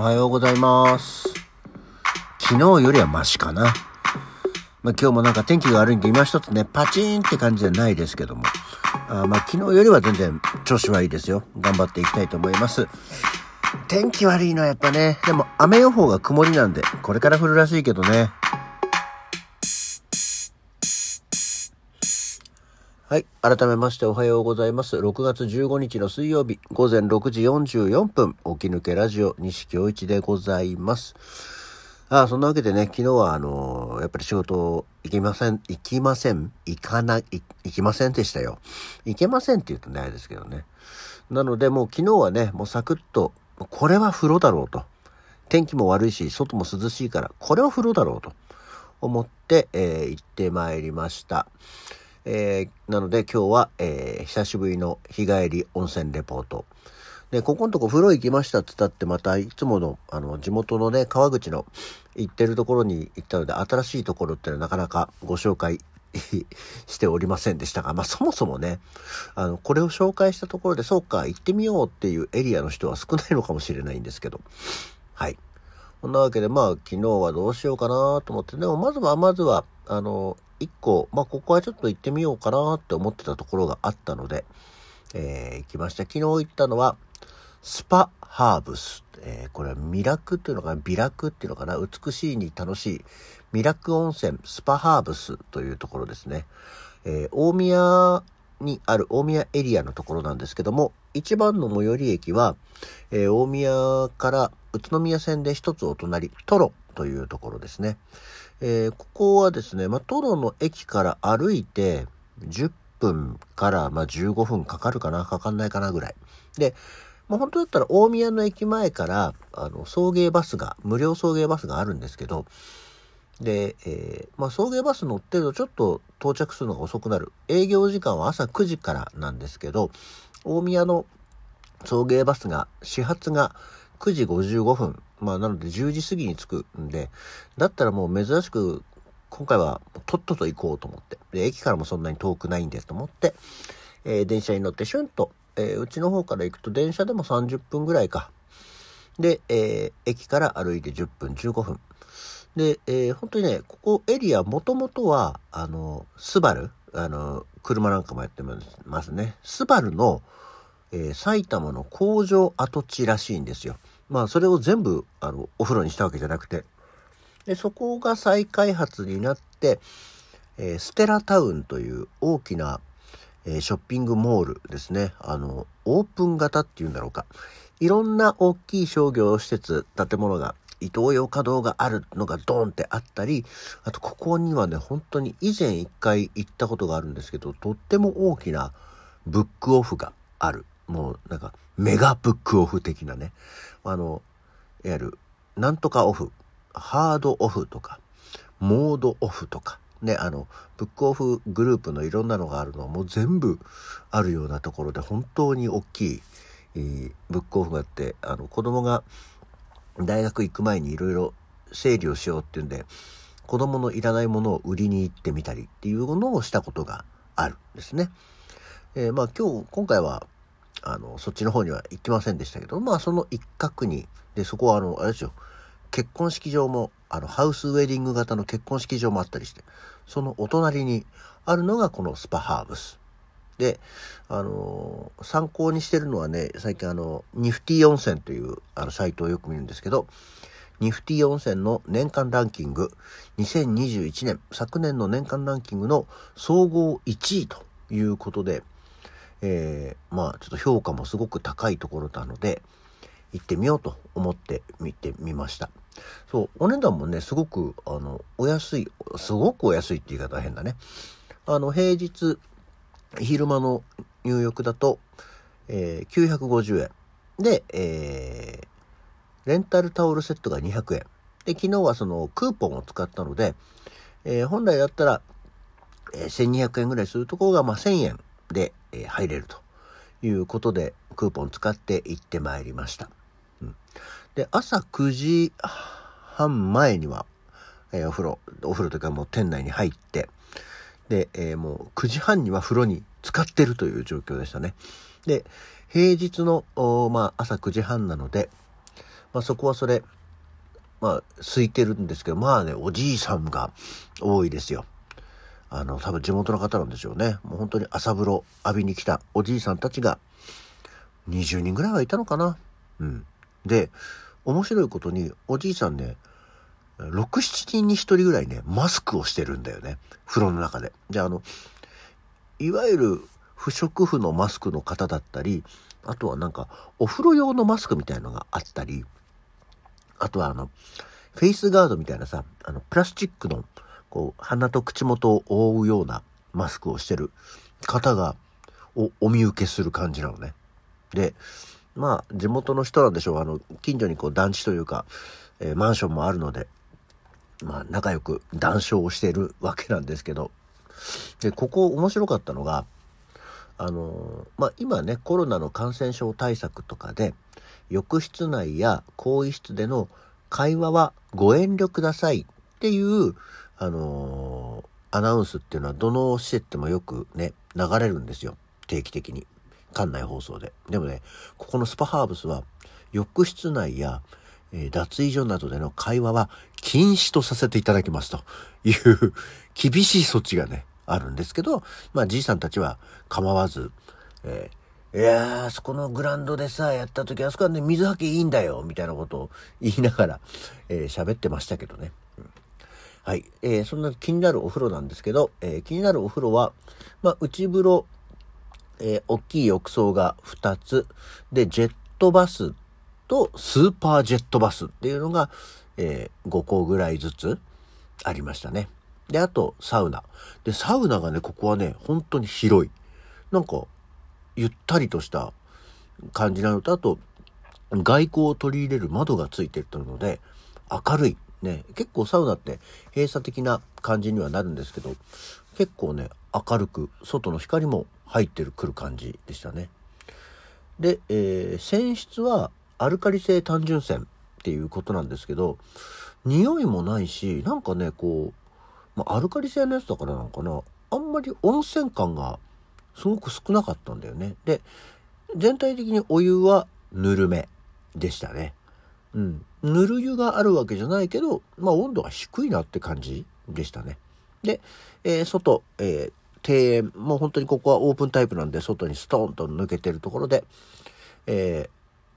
おはようございます。昨日よりはマシかな。まあ、今日もなんか天気が悪いんで今一つね、パチンって感じじゃないですけども。あまあ、昨日よりは全然調子はいいですよ。頑張っていきたいと思います。天気悪いのはやっぱね、でも雨予報が曇りなんで、これから降るらしいけどね。はい。改めましておはようございます。6月15日の水曜日、午前6時44分、起き抜けラジオ、西京一でございます。ああ、そんなわけでね、昨日はあのーやっぱり仕事行きません、行きません、行かない、行きませんでしたよ。行けませんって言うとね、あれですけどね。なのでもう昨日はね、もうサクッと、これは風呂だろうと。天気も悪いし、外も涼しいから、これは風呂だろうと思って、えー行ってまいりました。えーなので今日は、えー久しぶりの日帰り温泉レポート。で、ここのとこ風呂行きましたって言ったってまたいつもの、あの、地元のね、川口の行ってるところに行ったので、新しいところっていうのはなかなかご紹介 しておりませんでしたが、まあそもそもね、あの、これを紹介したところで、そうか、行ってみようっていうエリアの人は少ないのかもしれないんですけど、はい。そんなわけで、まあ、昨日はどうしようかなと思って、でも、まずは、まずは、あの、一個、まあ、ここはちょっと行ってみようかなって思ってたところがあったので、えー行きました。昨日行ったのは、スパハーブス。えーこれはミラクっていうのかな？美楽っていうのかな？美しいに楽しい。ミラク温泉スパハーブスというところですね。えー大宮にある大宮エリアのところなんですけども、一番の最寄り駅は、えー大宮から宇都宮線で一つお隣、トロというところですね。えーここはですね、まあ、トロの駅から歩いて10分から、まあ、15分かかるかな、かかんないかなぐらい。で、まあ、本当だったら大宮の駅前から、あの、送迎バスが、無料送迎バスがあるんですけど、で、えーまあ、送迎バス乗ってるとちょっと到着するのが遅くなる。営業時間は朝9時からなんですけど、大宮の送迎バスが、始発が9時55分。まあ、なので10時過ぎに着くんで、だったらもう珍しく、今回はとっとと行こうと思って。で、駅からもそんなに遠くないんでと思って、えー電車に乗ってシュンと、えーうちの方から行くと電車でも30分ぐらいか。で、えー駅から歩いて10分、15分。で、えー本当にね、ここエリアもともとは、あの、スバル、あの、車なんかもやってますね。スバルの、えー埼玉の工場跡地らしいんですよ。まあ、それを全部、あの、お風呂にしたわけじゃなくて。で、そこが再開発になって、えーステラタウンという大きな、えーショッピングモールですね。あの、オープン型っていうんだろうか。いろんな大きい商業施設、建物が、伊東洋華堂があるのがドーンってあったり、あとここにはね、本当に以前一回行ったことがあるんですけど、とっても大きなブックオフがある。もうなんかメガブックオフ的なね。あの、いわゆる、なんとかオフ、ハードオフとか、モードオフとか、ね、あの、ブックオフグループのいろんなのがあるのはもう全部あるようなところで本当に大きい、えーブックオフがあって、あの、子供が大学行く前にいろいろ整理をしようっていうんで、子供のいらないものを売りに行ってみたりっていうのをしたことがあるんですね。えーまあ今日、今回は、あの、そっちの方には行ってませんでしたけど、まあその一角に、で、そこはあの、あれですよ、結婚式場も、あの、ハウスウェディング型の結婚式場もあったりして、そのお隣にあるのがこのスパハーブス。で、あの参考にしてるのはね、最近あの、ニフティ温泉というあのサイトをよく見るんですけど、ニフティ温泉の年間ランキング、2021年、昨年の年間ランキングの総合1位ということで、えーまあちょっと評価もすごく高いところなので、行ってみようと思って見てみました。そう、お値段もね、すごく、あの、お安い、すごくお安いって言い方は変だね。あの、平日、昼間の入浴だと、えー950円。で、えーレンタルタオルセットが200円。で、昨日はそのクーポンを使ったので、えー本来だったら、えー1200円ぐらいするところが、まあ、1000円で、え入れるということで、クーポン使って行ってまいりました。うん、で、朝9時半前には、えーお風呂、お風呂というかもう店内に入って、で、えーもう9時半には風呂に浸かってるという状況でしたね。で、平日の、まあ、朝9時半なので、まあそこはそれ、まあ空いてるんですけど、まあね、おじいさんが多いですよ。あの、多分地元の方なんでしょうね。もう本当に朝風呂浴びに来たおじいさんたちが20人ぐらいはいたのかな。うん。で、面白いことにおじいさんね、6、7人に1人ぐらいね、マスクをしてるんだよね。風呂の中で。じゃあ、あの、いわゆる不織布のマスクの方だったり、あとはなんか、お風呂用のマスクみたいのがあったり、あとはあの、フェイスガードみたいなさ、あの、プラスチックの、こう、鼻と口元を覆うようなマスクをしてる方が、お、お見受けする感じなのね。で、まあ、地元の人なんでしょう。あの、近所にこう団地というか、えー、マンションもあるので、まあ、仲良く談笑をしているわけなんですけど、で、ここ面白かったのが、あの、まあ、今ね、コロナの感染症対策とかで、浴室内や更衣室での会話はご遠慮くださいっていう、あのアナウンスっていうのはどの施設でもよくね、流れるんですよ。定期的に。館内放送で。でもね、ここのスパハーブスは、浴室内や、えー、脱衣所などでの会話は禁止とさせていただきますという厳しい措置がね、あるんですけど、まあじいさんたちは構わず、えー、いやー、そこのグラウンドでさ、やった時、あそこはね、水はけいいんだよ、みたいなことを言いながら、えー、喋ってましたけどね。うん、はい。えー、そんな気になるお風呂なんですけど、えー、気になるお風呂は、まあ、内風呂、えー、大きい浴槽が2つ、で、ジェットバスとスーパージェットバスっていうのが、えー、5個ぐらいずつありましたね。で、あと、サウナ。で、サウナがね、ここはね、本当に広い。なんか、ゆったりとした感じなのと、あと、外光を取り入れる窓がついてるので、明るい。ね、結構サウナって閉鎖的な感じにはなるんですけど、結構ね、明るく、外の光も入ってる、くる感じでしたね。で、えー、泉質はアルカリ性単純泉っていうことなんですけど、匂いもないし、なんかね、こう、まあ、アルカリ性のやつだからなのかな。あんまり温泉感がすごく少なかったんだよね。で、全体的にお湯はぬるめでしたね。うん。ぬる湯があるわけじゃないけど、まあ温度が低いなって感じでしたね。で、えー、外、えー、庭園、もう本当にここはオープンタイプなんで、外にストーンと抜けてるところで、え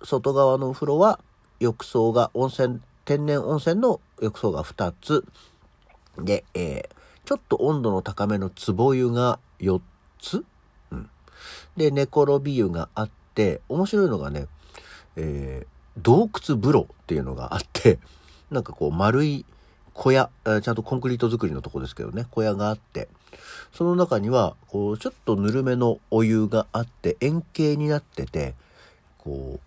ー、外側のお風呂は浴槽が温泉、天然温泉の浴槽が2つ、で、え、ちょっと温度の高めの壺湯が4つ、うん、で、寝転び湯があって、面白いのがね、えー、洞窟風呂っていうのがあって、なんかこう丸い小屋、ちゃんとコンクリート作りのとこですけどね、小屋があって、その中には、こう、ちょっとぬるめのお湯があって、円形になってて、こう、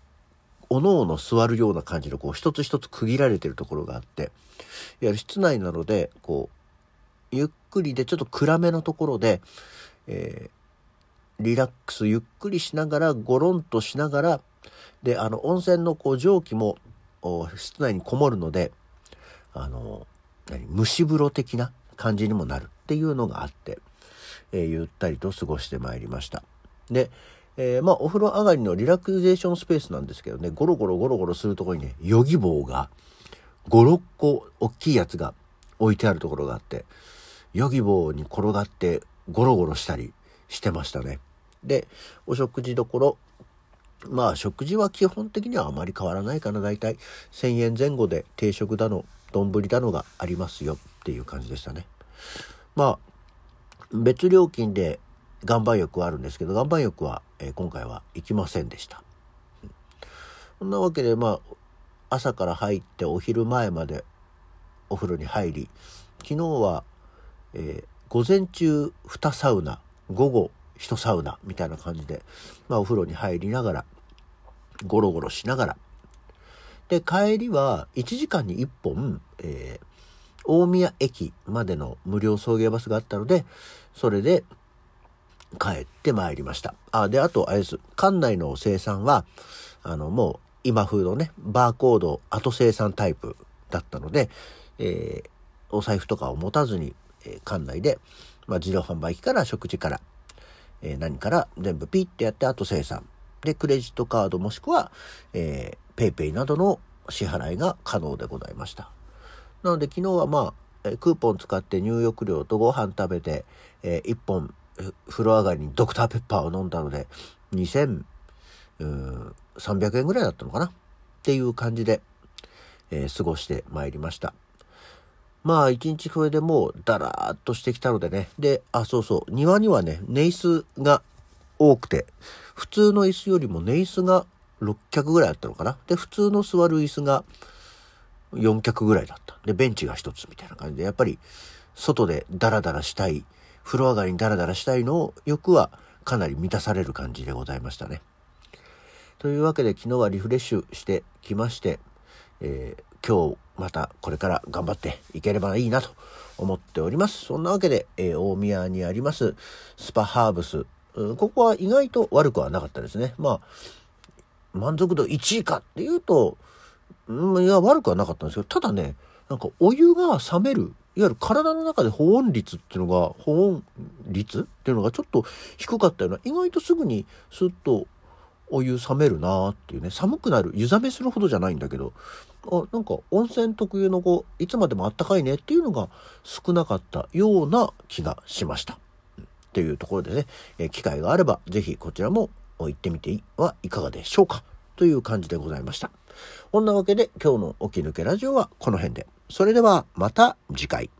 おのおの座るような感じの、こう、一つ一つ区切られてるところがあって、いわゆる室内なので、こう、ゆっくりでちょっと暗めのところで、えー、リラックスゆっくりしながら、ゴロンとしながら、で、あの、温泉のこう蒸気も室内にこもるので、あの、何、蒸し風呂的な感じにもなるっていうのがあって、えー、ゆったりと過ごしてまいりました。で、えー、まあ、お風呂上がりのリラクゼーションスペースなんですけどね、ゴロゴロゴロゴロするとこにね、ヨギ棒が、5、6個大きいやつが置いてあるところがあって、ヨギ棒に転がってゴロゴロしたりしてましたね。で、お食事どころ、まあ食事は基本的にはあまり変わらないかな。だいたい1000円前後で定食だの、丼だのがありますよっていう感じでしたね。まあ、別料金で岩盤浴はあるんですけど、岩盤浴は、えー、今回は行きませんでした。そんなわけで、まあ、朝から入ってお昼前までお風呂に入り、昨日は、えー、午前中2サウナ、午後1サウナみたいな感じで、まあお風呂に入りながら、ゴロゴロしながら、で、帰りは1時間に1本、えー、大宮駅までの無料送迎バスがあったので、それで帰ってまいりました。あ、で、あと、あれです。館内の生産は、あの、もう、今風のね、バーコード後生産タイプだったので、えー、お財布とかを持たずに、えー、館内で、まあ、自動販売機から食事から、えー、何から全部ピッてやって後生産。で、クレジットカードもしくは、えー、ペイペイなどの支払いが可能でございました。なので昨日はまあ、クーポン使って入浴料とご飯食べて、えー、1本風呂上がりにドクターペッパーを飲んだので、2300円ぐらいだったのかな？っていう感じで、えー、過ごしてまいりました。まあ一日それでもうダラーっとしてきたのでね。で、あ、そうそう、庭にはね、寝椅子が多くて、普通の椅子よりも寝椅子が6脚ぐらいあったのかな。で、普通の座る椅子が4脚ぐらいだった。で、ベンチが1つみたいな感じで、やっぱり外でダラダラしたい、風呂上がりにダラダラしたいの欲はかなり満たされる感じでございましたね。というわけで昨日はリフレッシュしてきまして、えー、今日またこれから頑張っていければいいなと思っております。そんなわけで、えー、大宮にありますスパハーブス、うん、ここは意外と悪くはなかったですね。まあ、満足度1位かっていうと、うん、いや、悪くはなかったんですけど、ただね、なんかお湯が冷める、いわゆる体の中で保温率っていうのが、保温率っていうのがちょっと低かったような、意外とすぐにスッとお湯冷めるなーっていうね、寒くなる、湯冷めするほどじゃないんだけど、あ、なんか温泉特有のこう、いつまでもあったかいねっていうのが少なかったような気がしました。っていうところでね、え機会があれば、ぜひこちらも行ってみてはいかがでしょうか。という感じでございました。こんなわけで今日の起き抜けラジオはこの辺で。それではまた次回。